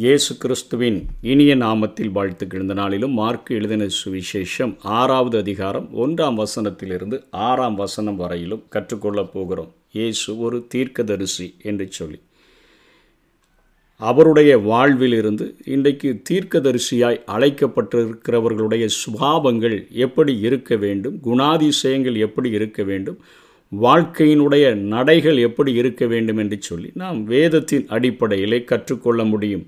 இயேசு கிறிஸ்துவின் இனிய நாமத்தில் வாழ்த்துக்கள் இந்த நாளிலும் மார்க் எழுதின சுவிசேஷம் ஆறாவது அதிகாரம் ஒன்றாம் வசனத்திலிருந்து ஆறாம் வசனம் வரையிலும் கற்றுக்கொள்ளப் போகிறோம். இயேசு ஒரு தீர்க்கதரிசி என்று சொல்லி. அவருடைய வாழ்விலிருந்து இன்றைக்கு தீர்க்கதரிசியாய் அழைக்கப்பட்டிருக்கிறவர்களுடைய சுபாவங்கள் எப்படி இருக்க வேண்டும் குணாதிசயங்கள் எப்படி இருக்க வேண்டும் வாழ்க்கையினுடைய நடைகள் எப்படி இருக்க வேண்டும் என்று சொல்லி நாம் வேதத்தின் அடிப்படையிலே கற்றுக்கொள்ள முடியும்.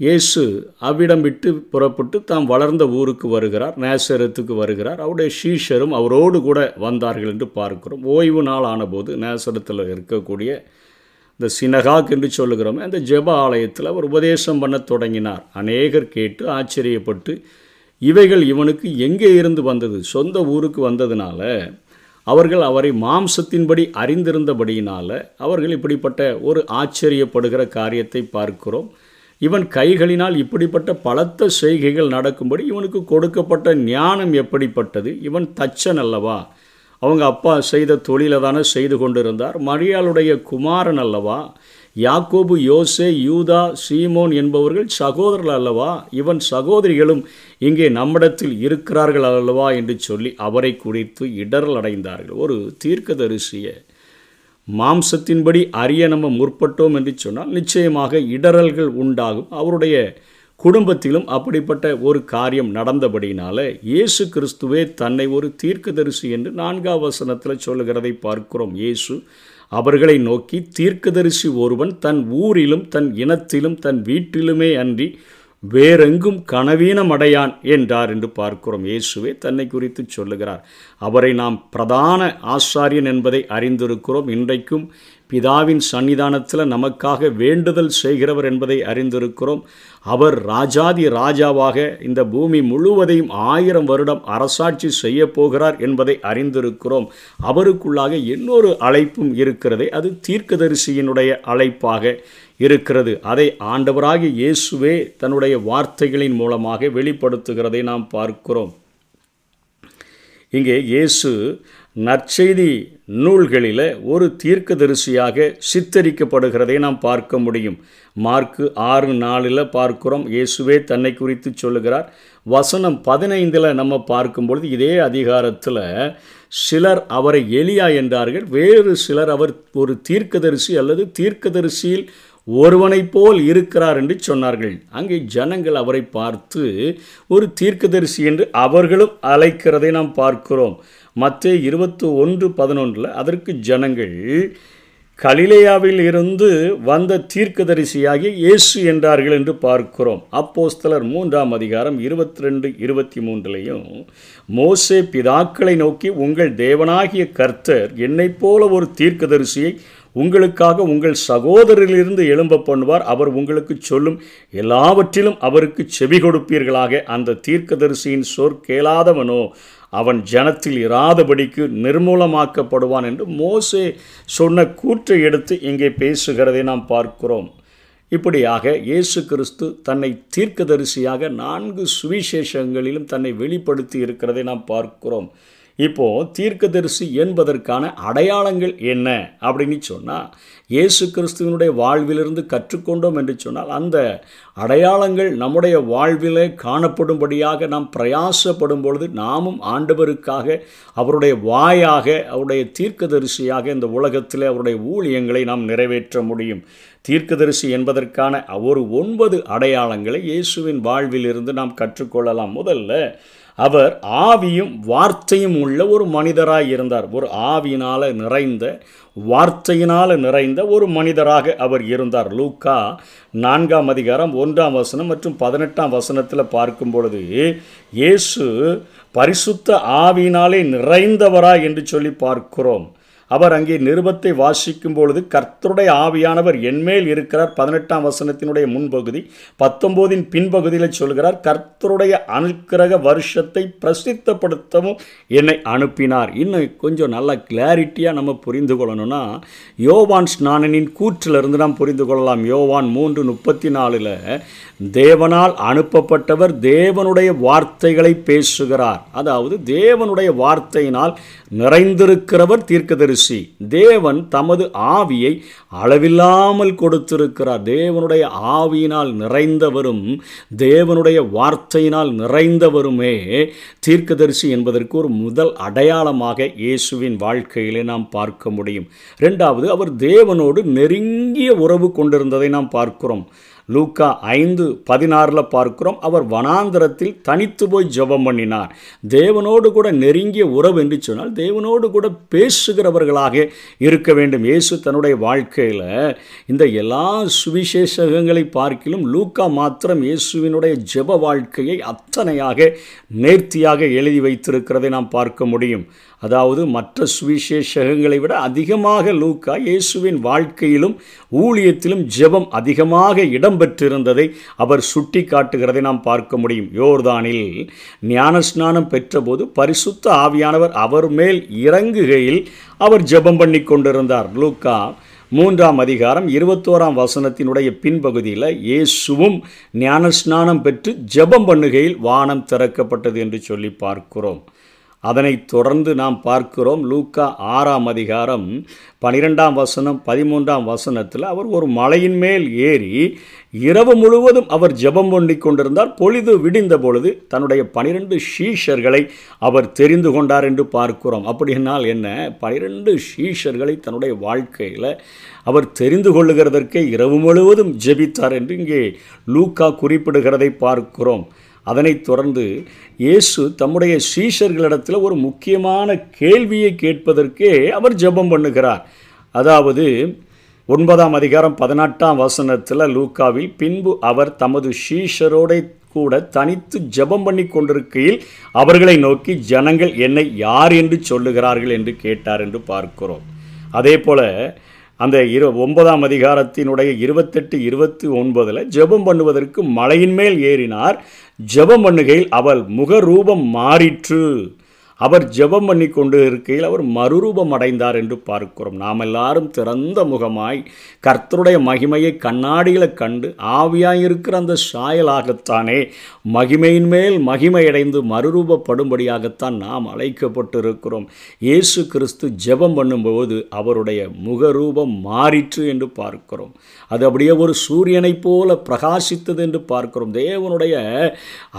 இயேசு அவ்விடம் விட்டு புறப்பட்டு தாம் வளர்ந்த ஊருக்கு வருகிறார் நேசரத்துக்கு வருகிறார். அவருடைய ஷீஷரும் அவரோடு கூட வந்தார்கள் என்று பார்க்கிறோம். ஓய்வு நாள் ஆனபோது நேசரத்தில் இருக்கக்கூடிய இந்த சினகாக் என்று சொல்லுகிறோமே அந்த ஜெப ஆலயத்தில் அவர் உபதேசம் பண்ண தொடங்கினார். அநேகர் கேட்டு ஆச்சரியப்பட்டு இவைகள் இவனுக்கு எங்கே இருந்து வந்தது? சொந்த ஊருக்கு வந்ததுனால? அவர்கள் அவரை மாம்சத்தின்படி அறிந்திருந்தபடியினால் அவர்கள் இப்படிப்பட்ட ஒரு ஆச்சரியப்படுகிற காரியத்தை பார்க்கிறோம். இவன் கைகளினால் இப்படிப்பட்ட பலத்த செய்கைகள் நடக்கும்படி இவனுக்கு கொடுக்கப்பட்ட ஞானம் எப்படிப்பட்டது? இவன் தச்சன் அல்லவா? அவங்க அப்பா செய்த தொழிலை தானே செய்து கொண்டிருந்தார். மரியாளுடைய குமாரன் அல்லவா? யாக்கோபு யோசே யூதா சீமோன் என்பவர்கள் சகோதரர்கள் அல்லவா? இவன் சகோதரிகளும் இங்கே நம்மிடத்தில் இருக்கிறார்கள் அல்லவா? என்று சொல்லி அவரை குறித்து இடரல் அடைந்தார்கள். ஒரு தீர்க்கதரிசியை மாம்சத்தின்படி அறிய நம்ம முற்பட்டோம் என்று சொன்னால் நிச்சயமாக இடரல்கள் உண்டாகும். அவருடைய குடும்பத்திலும் அப்படிப்பட்ட ஒரு காரியம் நடந்தபடினால இயேசு கிறிஸ்துவே தன்னை ஒரு தீர்க்கதரிசி என்று நான்காம் வசனத்தில் சொல்லுகிறதை பார்க்கிறோம். இயேசு அவர்களை நோக்கி தீர்க்கதரிசி ஒருவன் தன் ஊரிலும் தன் இனத்திலும் தன் வீட்டிலுமே அன்றி வேறெங்கும் கனவீனமடையான் என்றார் என்று பார்க்கிறோம். இயேசுவே தன்னை குறித்து சொல்லுகிறார். அவரை நாம் பிரதான ஆசாரியன் என்பதை அறிந்திருக்கிறோம். இன்றைக்கும் பிதாவின் சன்னிதானத்தில் நமக்காக வேண்டுதல் செய்கிறவர் என்பதை அறிந்திருக்கிறோம். அவர் ராஜாதி ராஜாவாக இந்த பூமி முழுவதையும் ஆயிரம் வருடம் அரசாட்சி செய்ய போகிறார் என்பதை அறிந்திருக்கிறோம். அவருக்குள்ளாக இன்னொரு அழைப்பும் இருக்கிறதே அது தீர்க்கதரிசியினுடைய அழைப்பாக இருக்கிறது. அதை ஆண்டவராகிய இயேசுவே தன்னுடைய வார்த்தைகளின் மூலமாக வெளிப்படுத்துகிறதை நாம் பார்க்கிறோம். இங்கே இயேசு நற்செய்தி நூல்களில் ஒரு தீர்க்கதரிசியாக சித்தரிக்கப்படுகிறதை நாம் பார்க்க முடியும். மார்க்கு ஆறு நாளில் பார்க்கிறோம். இயேசுவே தன்னை குறித்து சொல்லுகிறார். வசனம் பதினைந்தில் நம்ம பார்க்கும்பொழுது இதே அதிகாரத்தில் சிலர் அவரை எலியா என்றார்கள். வேறு சிலர் அவர் ஒரு தீர்க்கதரிசி அல்லது தீர்க்கதரிசியில் ஒருவனைப் போல் இருக்கிறார் என்று சொன்னார்கள். அங்கே ஜனங்கள் அவரை பார்த்து ஒரு தீர்க்கதரிசி என்று அவர்களும் அழைக்கிறதை நாம் பார்க்கிறோம். மற்ற இருபத்தி ஒன்று பதினொன்றில் அதற்கு ஜனங்கள் கலிலேயாவில் இருந்து வந்த தீர்க்கதரிசியாகி இயேசு என்றார்கள் என்று பார்க்கிறோம். அப்போஸ்தலர் மூன்றாம் அதிகாரம் இருபத்தி ரெண்டு இருபத்தி மூன்றுலையும் மோசே பிதாக்களை நோக்கி உங்கள் தேவனாகிய கர்த்தர் என்னைப் போல ஒரு தீர்க்கதரிசியை உங்களுக்காக உங்கள் சகோதரிலிருந்து எழும்ப பண்ணுவார். அவர் உங்களுக்கு சொல்லும் எல்லாவற்றிலும் அவருக்கு செவி கொடுப்பீர்களாக. அந்த தீர்க்கதரிசியின் சொற் கேளாதவனோ அவன் ஜனத்தில் இராதபடிக்கு நிர்மூலமாக்கப்படுவான் என்று மோசே சொன்ன கூற்றை எடுத்து இங்கே பேசுகிறதை நாம் பார்க்கிறோம். இப்படியாக இயேசு கிறிஸ்து தன்னை தீர்க்கதரிசியாக நான்கு சுவிசேஷங்களிலும் தன்னை வெளிப்படுத்தி இருக்கிறதை நாம் பார்க்கிறோம். இப்போது தீர்க்கதரிசி என்பதற்கான அடையாளங்கள் என்ன அப்படின்னு சொன்னால் இயேசு கிறிஸ்துவனுடைய வாழ்விலிருந்து கற்றுக்கொண்டோம் என்று சொன்னால் அந்த அடையாளங்கள் நம்முடைய வாழ்விலே காணப்படும்படியாக நாம் பிரயாசப்படும் பொழுது நாமும் ஆண்டவருக்காக அவருடைய வாயாக அவருடைய தீர்க்கதரிசியாக இந்த உலகத்தில் அவருடைய ஊழியங்களை நாம் நிறைவேற்ற முடியும். தீர்க்கதரிசி என்பதற்கான ஒரு ஒன்பது அடையாளங்களை இயேசுவின் வாழ்விலிருந்து நாம் கற்றுக்கொள்ளலாம். முதல்ல அவர் ஆவியும் வார்த்தையும் உள்ள ஒரு மனிதராக இருந்தார். ஒரு ஆவியினால் நிறைந்த வார்த்தையினால் நிறைந்த ஒரு மனிதராக அவர் இருந்தார். லூக்கா நான்காம் அதிகாரம் ஒன்றாம் வசனம் மற்றும் பதினெட்டாம் வசனத்தில் பார்க்கும் பொழுது இயேசு பரிசுத்த ஆவியினாலே நிறைந்தவரா என்று சொல்லி பார்க்கிறோம். அவர் அங்கே நிருபத்தை வாசிக்கும் பொழுது கர்த்தருடைய ஆவியானவர் என்மேல் இருக்கிறார். பதினெட்டாம் வசனத்தினுடைய முன்பகுதி பத்தொம்போதின் பின்பகுதியில் சொல்கிறார் கர்த்தருடைய அனுக்கிரக வருஷத்தை பிரசித்தப்படுத்தவும் என்னை அனுப்பினார். இன்னும் கொஞ்சம் நல்லா கிளாரிட்டியாக நம்ம புரிந்து கொள்ளணும்னா யோவான் ஸ்நானனின் கூற்றிலிருந்து நாம் புரிந்து கொள்ளலாம். யோவான் மூன்று முப்பத்தி நாலில் தேவனால் அனுப்பப்பட்டவர் தேவனுடைய வார்த்தைகளை பேசுகிறார். அதாவது தேவனுடைய வார்த்தையினால் நிறைந்திருக்கிறவர் தீர்க்கதரிசி. தீர்க்கதரிசி தேவன் தமது ஆவியை அளவில்லாமல் கொடுத்திருக்கிறார். தேவனுடைய ஆவியினால் நிறைந்தவரும் தேவனுடைய வார்த்தையினால் நிறைந்தவருமே தீர்க்கதரிசி என்பதற்கு ஒரு முதல் அடையாளமாக இயேசுவின் வாழ்க்கையிலே நாம் பார்க்க முடியும். ரெண்டாவது அவர் தேவனோடு நெருங்கிய உறவு கொண்டிருந்ததை நாம் பார்க்கிறோம். லூக்கா ஐந்து பதினாறில் பார்க்கிறோம். அவர் வனாந்தரத்தில் தனித்து போய் ஜெபம் பண்ணினார். தேவனோடு கூட நெருங்கிய உறவு என்று சொன்னால் தேவனோடு கூட பேசுகிறவர்களாக இருக்க வேண்டும். இயேசு தன்னுடைய வாழ்க்கையில் இந்த எல்லா சுவிசேஷகங்களை பார்க்கிலும் லூக்கா மாத்திரம் இயேசுவினுடைய ஜெப வாழ்க்கையை அத்தனையாக நேர்த்தியாக எழுதி வைத்திருக்கிறதை நாம் பார்க்க முடியும். அதாவது மற்ற சுவிசேஷகங்களை விட அதிகமாக லூக்கா இயேசுவின் வாழ்க்கையிலும் ஊழியத்திலும் ஜெபம் அதிகமாக இடம்பெற்றிருந்ததை அவர் சுட்டி காட்டுகிறதை நாம் பார்க்க முடியும். யோர்தானில் ஞானஸ்நானம் பெற்றபோது பரிசுத்த ஆவியானவர் அவர் மேல் இறங்குகையில் அவர் ஜெபம் பண்ணி கொண்டிருந்தார். லூக்கா மூன்றாம் அதிகாரம் இருபத்தோராம் வசனத்தினுடைய பின்பகுதியில் இயேசுவும் ஞானஸ்நானம் பெற்று ஜெபம் பண்ணுகையில் வானம் திறக்கப்பட்டது என்று சொல்லி பார்க்கிறோம். அதனைத் தொடர்ந்து நாம் பார்க்கிறோம் லூக்கா ஆறாம் அதிகாரம் பனிரெண்டாம் வசனம் பதிமூன்றாம் வசனத்தில் அவர் ஒரு மலையின் மேல் ஏறி இரவு முழுவதும் அவர் ஜெபம் பண்ணி கொண்டிருந்தார். பொழுது விடிந்த பொழுது தன்னுடைய பனிரெண்டு ஷீஷர்களை அவர் தெரிந்து கொண்டார் என்று பார்க்கிறோம். அப்படின்னால் என்ன? பனிரெண்டு ஷீஷர்களை தன்னுடைய வாழ்க்கையில் அவர் தெரிந்து கொள்ளுகிறதற்கே இரவு முழுவதும் ஜெபித்தார் என்று இங்கே லூக்கா குறிப்பிடுகிறதை பார்க்கிறோம். அதனைத் தொடர்ந்து இயேசு தம்முடைய சீஷர்களிடத்தில் ஒரு முக்கியமான கேள்வியை கேட்பதற்கே அவர் ஜெபம் பண்ணுகிறார். அதாவது ஒன்பதாம் அதிகாரம் பதினெட்டாம் வசனத்தில் லூக்காவில் பின்பு அவர் தமது சீஷரோட கூட தனித்து ஜெபம் பண்ணி கொண்டிருக்கையில் அவர்களை நோக்கி ஜனங்கள் என்னை யார் என்று சொல்லுகிறார்கள் என்று கேட்டார் என்று பார்க்கிறோம். அதே போல அந்த இரு ஒன்பதாம் அதிகாரத்தினுடைய இருபத்தெட்டு இருபத்தி ஒன்பதில் ஜெபம் பண்ணுவதற்கு மலையின் மேல் ஏறினார். ஜெபம் பண்ணுகையில் அவள் முகரூபம் மாறிற்று. அவர் ஜெபம் பண்ணி கொண்டு இருக்கையில் அவர் மறுரூபம் அடைந்தார் என்று பார்க்கிறோம். நாம் எல்லாரும் திறந்த முகமாய் கர்த்தருடைய மகிமையை கண்ணாடியில் கண்டு ஆவியாயிருக்கிற அந்த சாயலாகத்தானே மகிமையின் மேல் மகிமையடைந்து மறுரூபப்படும்படியாகத்தான் நாம் அழைக்கப்பட்டு இருக்கிறோம் இயேசு கிறிஸ்து ஜெபம் பண்ணும்போது அவருடைய முகரூபம் மாறிற்று என்று பார்க்கிறோம். அது அப்படியே ஒரு சூரியனைப் போல பிரகாசித்தது என்று பார்க்கிறோம். தேவனுடைய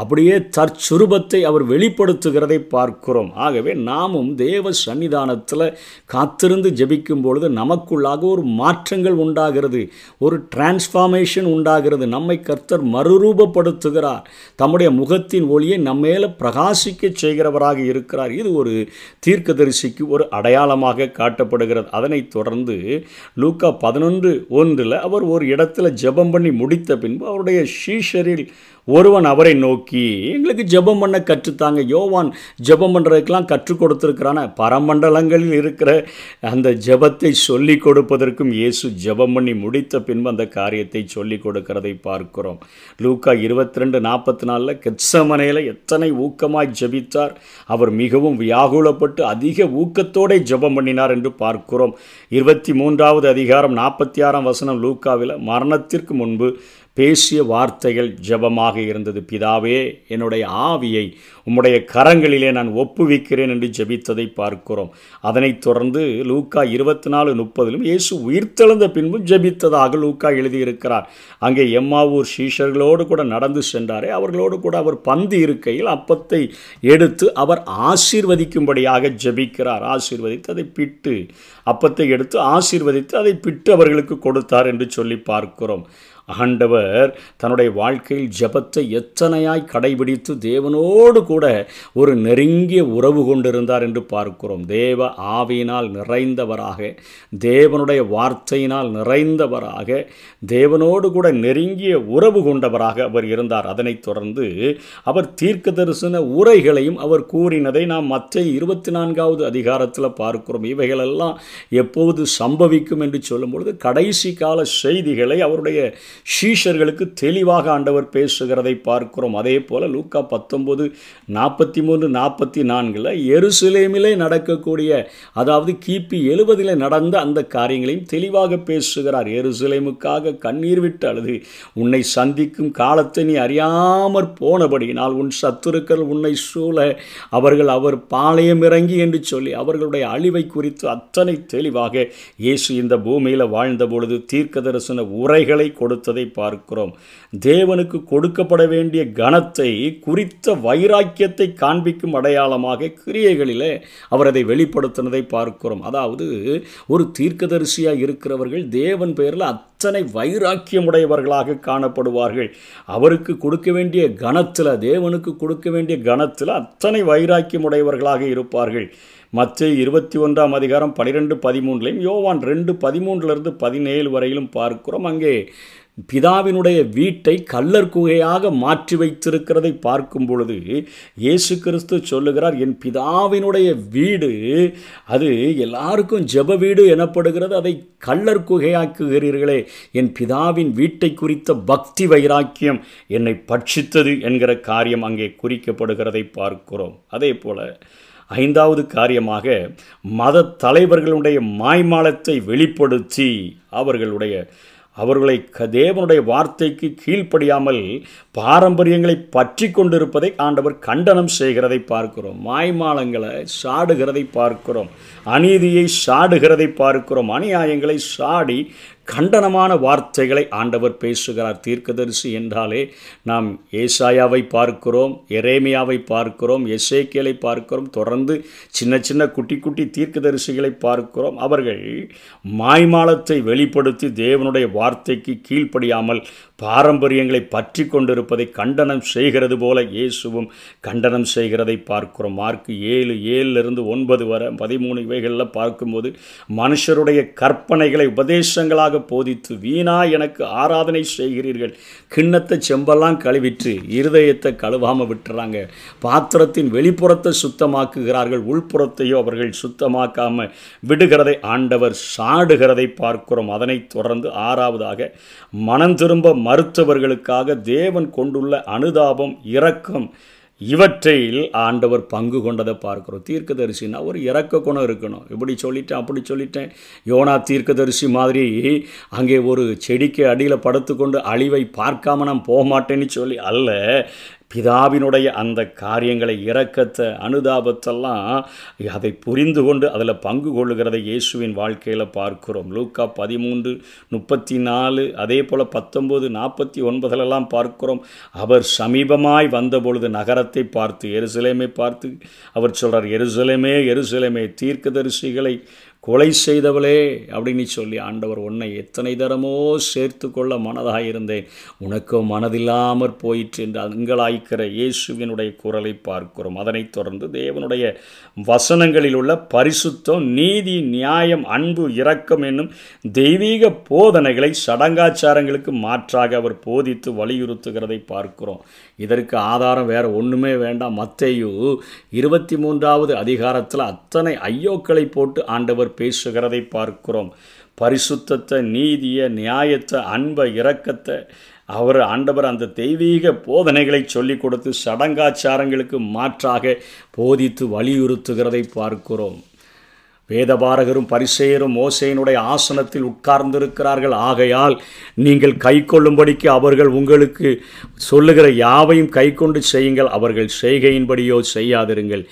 அப்படியே தற்சுரூபத்தை அவர் வெளிப்படுத்துகிறதை பார்க்கிறோம். ஆகவே நாமும் தேவ சன்னிதானத்தில் காத்திருந்து ஜெபிக்கும் பொழுது நமக்குள்ளாக ஒரு மாற்றங்கள் உண்டாகிறது. ஒரு டிரான்ஸ்ஃபார்மேஷன் உண்டாகிறது. நம்மை கர்த்தர் மறுரூபப்படுத்துகிறார். தம்முடைய முகத்தின் ஒளியை நம்மேல பிரகாசிக்க செய்கிறவராக இருக்கிறார். இது ஒரு தீர்க்கதரிசிக்கு ஒரு அடையாளமாக காட்டப்படுகிறது. அதனைத் தொடர்ந்து லூக்கா பதினொன்று ஒன்றில் அவர் ஒரு இடத்துல ஜெபம் பண்ணி முடித்த பின்பு அவருடைய ஷீஷரில் ஒருவன் அவரை நோக்கி எங்களுக்கு ஜெபம் பண்ண கற்றுத்தாங்க. யோவான் ஜெபம் பண்ணுறதுக்கெல்லாம் கற்றுக் கொடுத்துருக்கிறான. பரமண்டலங்களில் இருக்கிற அந்த ஜெபத்தை சொல்லி கொடுப்பதற்கும் இயேசு ஜெபம் பண்ணி முடித்த பின்பு அந்த காரியத்தை சொல்லி கொடுக்கிறதை பார்க்கிறோம். லூக்கா இருபத்தி ரெண்டு நாற்பத்தி நாலில் கெட்சமனையில் எத்தனை ஊக்கமாய் ஜெபித்தார். அவர் மிகவும் வியாகுலப்பட்டு அதிக ஊக்கத்தோடே ஜெபம் பண்ணினார் என்று பார்க்கிறோம். இருபத்தி மூன்றாவது அதிகாரம் நாற்பத்தி ஆறாம் வசனம் லூக்காவில் மரணத்திற்கு முன்பு பேசிய வார்த்தைகள் ஜெபமாக இருந்தது. பிதாவே என்னுடைய ஆவியை உம்முடைய கரங்களிலே நான் ஒப்புவிக்கிறேன் என்று ஜபித்ததை பார்க்கிறோம். அதனைத் தொடர்ந்து லூக்கா இருபத்தி நாலு முப்பதிலும் இயேசு உயிர்த்தெழுந்த பின்பும் ஜபித்ததாக லூக்கா எழுதியிருக்கிறார். அங்கே எம்மாவூர் சீஷர்களோடு கூட நடந்து சென்றாரே. அவர்களோடு கூட அவர் பந்து இருக்கையில் அப்பத்தை எடுத்து அவர் ஆசீர்வதிக்கும்படியாக ஜெபிக்கிறார். ஆசீர்வதித்து அதை பிட்டு அப்பத்தை எடுத்து ஆசீர்வதித்து அதை பிட்டு அவர்களுக்கு கொடுத்தார் என்று சொல்லி பார்க்கிறோம். ஆண்டவர் தன்னுடைய வாழ்க்கையில் ஜெபத்தை எத்தனையாய் கடைபிடித்து தேவனோடு கூட ஒரு நெருங்கிய உறவு கொண்டிருந்தார் என்று பார்க்கிறோம். தேவ ஆவியினால் நிறைந்தவராக தேவனுடைய வார்த்தையினால் நிறைந்தவராக தேவனோடு கூட நெருங்கிய உறவு கொண்டவராக அவர் இருந்தார். அதனைத் தொடர்ந்து அவர் தீர்க்க தரிசன உரைகளையும் அவர் கூறினதை நாம் மற்ற இருபத்தி நான்காவது அதிகாரத்தில் பார்க்கிறோம். இவைகளெல்லாம் எப்போது சம்பவிக்கும் என்று சொல்லும்பொழுது கடைசி கால செய்திகளை அவருடைய ஷீஷர்களுக்கு தெளிவாக ஆண்டவர் பேசுகிறதை பார்க்கிறோம். அதே போல் லூக்கா பத்தொம்போது நாற்பத்தி மூன்று நாற்பத்தி நான்கில் எருசலேமிலே நடக்கக்கூடிய அதாவது கிபி எழுபதில் நடந்த அந்த காரியங்களையும் தெளிவாக பேசுகிறார். எருசலேமுக்காக கண்ணீர் விட்டு அழுது உன்னை சந்திக்கும் காலத்தை நீ அறியாமற் போனபடியினால் உன் சத்துருக்கள் உன்னை சூழ அவர்கள் அவர் பாளையம் இறங்கி என்று சொல்லி அவர்களுடைய அழிவை குறித்து அத்தனை தெளிவாக இயேசு இந்த பூமியில் வாழ்ந்த பொழுது தீர்க்க தரிசன உரைகளை கொடுத்ததை பார்க்கிறோம். தேவனுக்கு கொடுக்கப்பட வேண்டிய கனத்தை குறித்த வைராக்கியத்தை காண்பிக்கும் அடையாளமாக கிரியைகளிலே அவர் அதை வெளிப்படுத்தினதை பார்க்கிறோம். அதாவது ஒரு தீர்க்கதரிசியாக இருக்கிறவர்கள் தேவன் பெயரில் அத்தனை வைராக்கியமுடையவர்களாக காணப்படுவார்கள். அவருக்கு கொடுக்க வேண்டிய கணத்தில் தேவனுக்கு கொடுக்க வேண்டிய கணத்தில் அத்தனை வைராக்கியமுடையவர்களாக இருப்பார்கள். மற்ற இருபத்தி ஒன்றாம் அதிகாரம் பனிரெண்டு பதிமூன்றுலையும் யோவான் ரெண்டு பதிமூன்றுலேருந்து பதினேழு வரையிலும் பார்க்கிறோம். அங்கே பிதாவினுடைய வீட்டை கல்லர் குகையாக மாற்றி வைத்திருக்கிறதை பார்க்கும் பொழுது இயேசு கிறிஸ்து சொல்லுகிறார் என் பிதாவினுடைய வீடு அது எல்லாருக்கும் ஜெப வீடு எனப்படுகிறது அதை கல்லர் குகையாக்குகிறீர்களே. என் பிதாவின் வீட்டை குறித்த பக்தி வைராக்கியம் என்னை பட்சித்தது என்கிற காரியம் அங்கே குறிக்கப்படுகிறதை பார்க்கிறோம். அதே போல ஐந்தாவது காரியமாக மத தலைவர்களுடைய மாய்மாலத்தை வெளிப்படுத்தி அவர்களுடைய அவர்களை தேவனுடைய வார்த்தைக்கு கீழ்ப்படியாமல் பாரம்பரியங்களை பற்றி கொண்டிருப்பதை ஆண்டவர் கண்டனம் செய்கிறதை பார்க்கிறோம். மாய்மாலங்களை சாடுகிறதை பார்க்கிறோம். அநீதியை சாடுகிறதை பார்க்கிறோம். அநியாயங்களை சாடி கண்டனமான வார்த்தைகளை ஆண்டவர் பேசுகிறார். தீர்க்கதரிசி என்றாலே நாம் ஏசாயாவை பார்க்கிறோம் எரேமியாவை பார்க்கிறோம் எசேக்கியலை பார்க்கிறோம் தொடர்ந்து சின்ன சின்ன குட்டி குட்டி தீர்க்கதரிசிகளை பார்க்கிறோம். அவர்கள் மாய்மாலத்தை வெளிப்படுத்தி தேவனுடைய வார்த்தைக்கு கீழ்ப்படியாமல் பாரம்பரியங்களை பற்றி கொண்டிருப்பதை கண்டனம் செய்கிறது போல இயேசுவும் கண்டனம் செய்கிறதை பார்க்கிறோம். மார்க் ஏழு ஏழிலிருந்து ஒன்பது வரை பதிமூணு இவைகளில் பார்க்கும்போது மனுஷருடைய கற்பனைகளை உபதேசங்களாக போதித்து வீணா எனக்கு ஆராதனை செய்கிறீர்கள். கிண்ணத்தை செம்பெல்லாம் கழுவிற்று இருதயத்தை கழுவாமல் விட்டுறாங்க. பாத்திரத்தின் வெளிப்புறத்தை சுத்தமாக்குகிறார்கள் உள்புறத்தையோ அவர்கள் சுத்தமாக்காம விடுகிறதை ஆண்டவர் சாடுகிறதை பார்க்கிறோம். அதனைத் தொடர்ந்து ஆறாவதாக மனம் திரும்ப மறுத்தவர்களுக்காக தேவன் கொண்டுள்ள அனுதாபம் இரக்கம் இவற்றில் ஆண்டவர் பங்கு கொண்டதை பார்க்கிறோம். தீர்க்கதரிசினா ஒரு இறக்க குணம் இருக்கணும். இப்படி சொல்லிட்டேன் அப்படி சொல்லிட்டேன். யோனா தீர்க்கதரிசி மாதிரி அங்கே ஒரு செடிக்கு அடியில் படுத்துக்கொண்டு அழிவை பார்க்காம நான் போக மாட்டேன்னு சொல்லி அல்ல. பிதாவினுடைய அந்த காரியங்களை இறக்கத்தை அனுதாபத்தெல்லாம் அதை புரிந்து கொண்டு அதில் பங்கு கொள்ளுகிறதை இயேசுவின் வாழ்க்கையில் பார்க்கிறோம். லூக்கா பதிமூன்று முப்பத்தி நாலு அதே போல் பத்தொம்போது நாற்பத்தி ஒன்பதிலெல்லாம் பார்க்கிறோம். அவர் சமீபமாய் வந்தபொழுது நகரத்தை பார்த்து எருசலேமை பார்த்து அவர் சொல்கிறார் எருசலேமே எருசலேமே தீர்க்கதரிசிகளை கொலை செய்தவளே அப்படின்னு சொல்லி ஆண்டவர் உன்னை எத்தனை தரமோ சேர்த்து கொள்ள மனதாக இருந்தேன். உனக்கோ மனதில்லாமற் போயிற்று என்று அங்கலாய்க்கிற இயேசுவினுடைய குரலை பார்க்கிறோம். அதனைத் தொடர்ந்து தேவனுடைய வசனங்களில் உள்ள பரிசுத்தம் நீதி நியாயம் அன்பு இரக்கம் என்னும் தெய்வீக போதனைகளை சடங்காச்சாரங்களுக்கு மாற்றாக அவர் போதித்து வலியுறுத்துகிறதை பார்க்கிறோம். இதற்கு ஆதாரம் வேற ஒன்றுமே வேண்டாம். மத்தையு இருபத்தி மூன்றாவது அதிகாரத்தில் அத்தனை ஐயோக்களை போட்டு ஆண்டவர் பேசுகிறதை பார்க்கிறோம். பரிசுத்தத்தை நீதியை நியாயத்தை அன்பை இரக்கத்தை அவர் ஆண்டவர் அந்த தெய்வீக போதனைகளை சொல்லிக் கொடுத்து சடங்காச்சாரங்களுக்கு மாற்றாக போதித்து வலியுறுத்துகிறதை பார்க்கிறோம். வேதபாரகரும் பரிசேயரும் மோசையினுடைய ஆசனத்தில் உட்கார்ந்திருக்கிறார்கள். ஆகையால் நீங்கள் கை கொள்ளும்படிக்கு அவர்கள் உங்களுக்கு சொல்லுகிற யாவையும் கை கொண்டு செய்யுங்கள். அவர்கள் செய்கையின்படியோ செய்யாதிருங்கள்.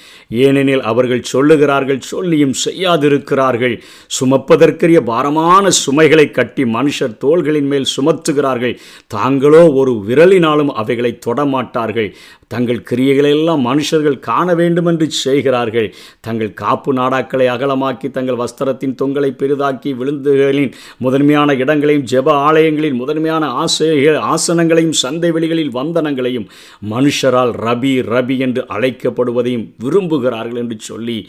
ஏனெனில் அவர்கள் சொல்லுகிறார்கள் சொல்லியும் செய்யாதிருக்கிறார்கள். சுமப்பதற்குரிய பாரமான சுமைகளை கட்டி மனுஷர் தோள்களின் மேல் சுமத்துகிறார்கள். தாங்களோ ஒரு விரலினாலும் அவைகளை தொடமாட்டார்கள் தங்கள் கிரியைகளெல்லாம் மனுஷர்கள் காண வேண்டுமென்று செய்கிறார்கள். தங்கள் காப்பு நாடாக்களை அகலமாக்கி தங்கள் வஸ்திரத்தின் தொங்கலை பெரிதாக்கி விழுந்துகளின் முதன்மையான இடங்களையும் ஜெப ஆலயங்களின் முதன்மையான ஆசைகள் ஆசனங்களையும் சந்தை வெளிகளில் வந்தனங்களையும் மனுஷரால் ரபி ரபி என்று அழைக்கப்படுவதையும் விரும்புகிறார்கள் என்று சொல்லி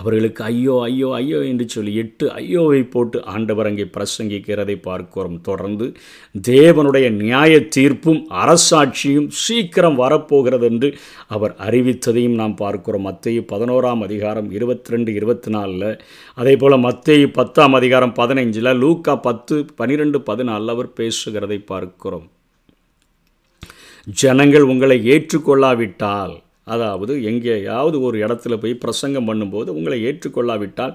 அவர்களுக்கு ஐயோ ஐயோ ஐயோ என்று சொல்லி எட்டு ஐயோவை போட்டு ஆண்டவர் அங்கே பிரசங்கிக்கிறதை பார்க்கிறோம். தொடர்ந்து தேவனுடைய நியாய தீர்ப்பும் அரசாட்சியும் சீக்கிரம் வரப்போகிறது. என்று அவர் அறிவித்ததையும் நாம் பார்க்கிறோம். மத்திய பதினோராம் அதிகாரம் இருபத்தி ரெண்டு இருபத்தி நாலில் அதே போல் மத்திய பத்தாம் அதிகாரம் பதினைஞ்சில் லூக்கா பத்து பன்னிரெண்டு பதினாலில் அவர் பேசுகிறதை பார்க்கிறோம். ஜனங்கள் உங்களை ஏற்றுக்கொள்ளாவிட்டால் அதாவது எங்கேயாவது ஒரு இடத்துல போய் பிரசங்கம் பண்ணும்போது உங்களை ஏற்றுக்கொள்ளாவிட்டால்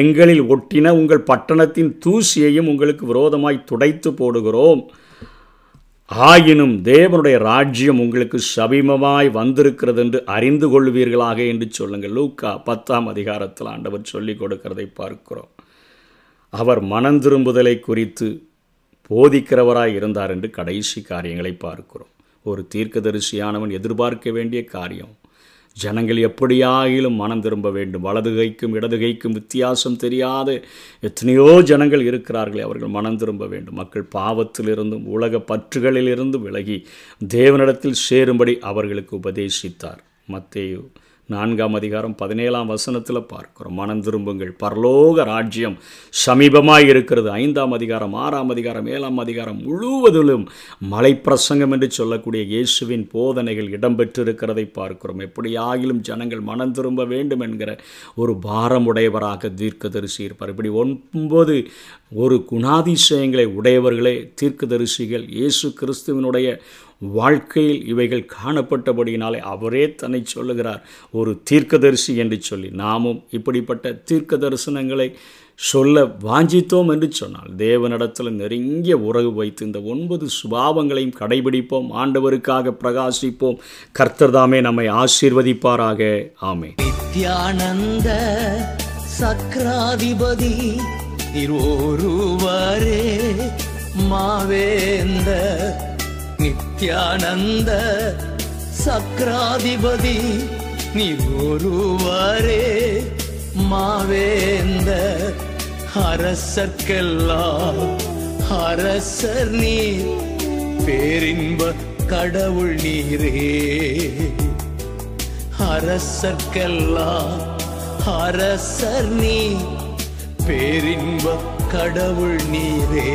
எங்களில் ஒட்டின உங்கள் பட்டணத்தின் தூசியையும் உங்களுக்கு விரோதமாய் துடைத்து போடுகிறோம். ஆயினும் தேவனுடைய ராஜ்யம் உங்களுக்கு சபீமமாய் வந்திருக்கிறது என்று அறிந்து கொள்வீர்களாக என்று சொல்லுங்கள். லூக்கா பத்தாம் அதிகாரத்தில் ஆண்டவர் சொல்லிக் கொடுக்கிறதை பார்க்கிறோம். அவர் மனந்திரும்புதலை குறித்து போதிக்கிறவராய் இருந்தார் என்று கடைசி காரியங்களை பார்க்கிறோம். ஒரு தீர்க்கதரிசியானவன் எதிர்பார்க்க வேண்டிய காரியம் ஜனங்கள் எப்படியாகிலும் மனம் திரும்ப வேண்டும். வலது கைக்கும் வித்தியாசம் தெரியாது. எத்தனையோ ஜனங்கள் இருக்கிறார்களே அவர்கள் மனம் திரும்ப வேண்டும். மக்கள் பாவத்திலிருந்தும் உலக பற்றுகளிலிருந்தும் விலகி தேவனிடத்தில் சேரும்படி அவர்களுக்கு உபதேசித்தார். மத்தேயு நான்காம் அதிகாரம் பதினேழாம் வசனத்தில் பார்க்கிறோம். மனம் திரும்புங்கள். பரலோக ராஜ்யம் சமீபமாக இருக்கிறது. ஐந்தாம் அதிகாரம் ஆறாம் அதிகாரம் ஏழாம் அதிகாரம் முழுவதிலும் மலை பிரசங்கம் என்று சொல்லக்கூடிய இயேசுவின் போதனைகள் இடம்பெற்றிருக்கிறதை பார்க்கிறோம். எப்படி ஆகிலும் ஜனங்கள் மனம் திரும்ப வேண்டும் என்கிற ஒரு பாரமுடையவராக தீர்க்கதரிசி இருப்பார். இப்படி ஒன்பது ஒரு குணாதிசயங்களை உடையவர்களே தீர்க்கதரிசிகள் இயேசு கிறிஸ்துவனுடைய வாழ்க்கையில் இவைகள் காணப்பட்டபடியினாலே அவரே தன்னை சொல்லுகிறார். ஒரு தீர்க்கதரிசி என்று சொல்லி நாமும் இப்படிப்பட்ட தீர்க்க தரிசனங்களை சொல்ல வாஞ்சித்தோம் என்று சொன்னால் தேவனிடத்தில் நெருங்கிய உறவு வைத்து இந்த ஒன்பது சுபாவங்களையும் கடைபிடிப்போம். ஆண்டவருக்காக பிரகாசிப்போம். கர்த்தர்தாமே நம்மை ஆசீர்வதிப்பாராக. ஆமே நித்யானந்த சக்ராதிபதி திருவொருவரே மாவேந்த நித்யானந்த சக்ராதிபதி நீ ஒருவரே மாவேந்த அரசர்க்கெல்லாம் அரசர் நீ பேரின்ப கடவுள் நீரே. அரசர்க்கெல்லாம் அரசர் நீ பேரின்ப கடவுள் நீரே.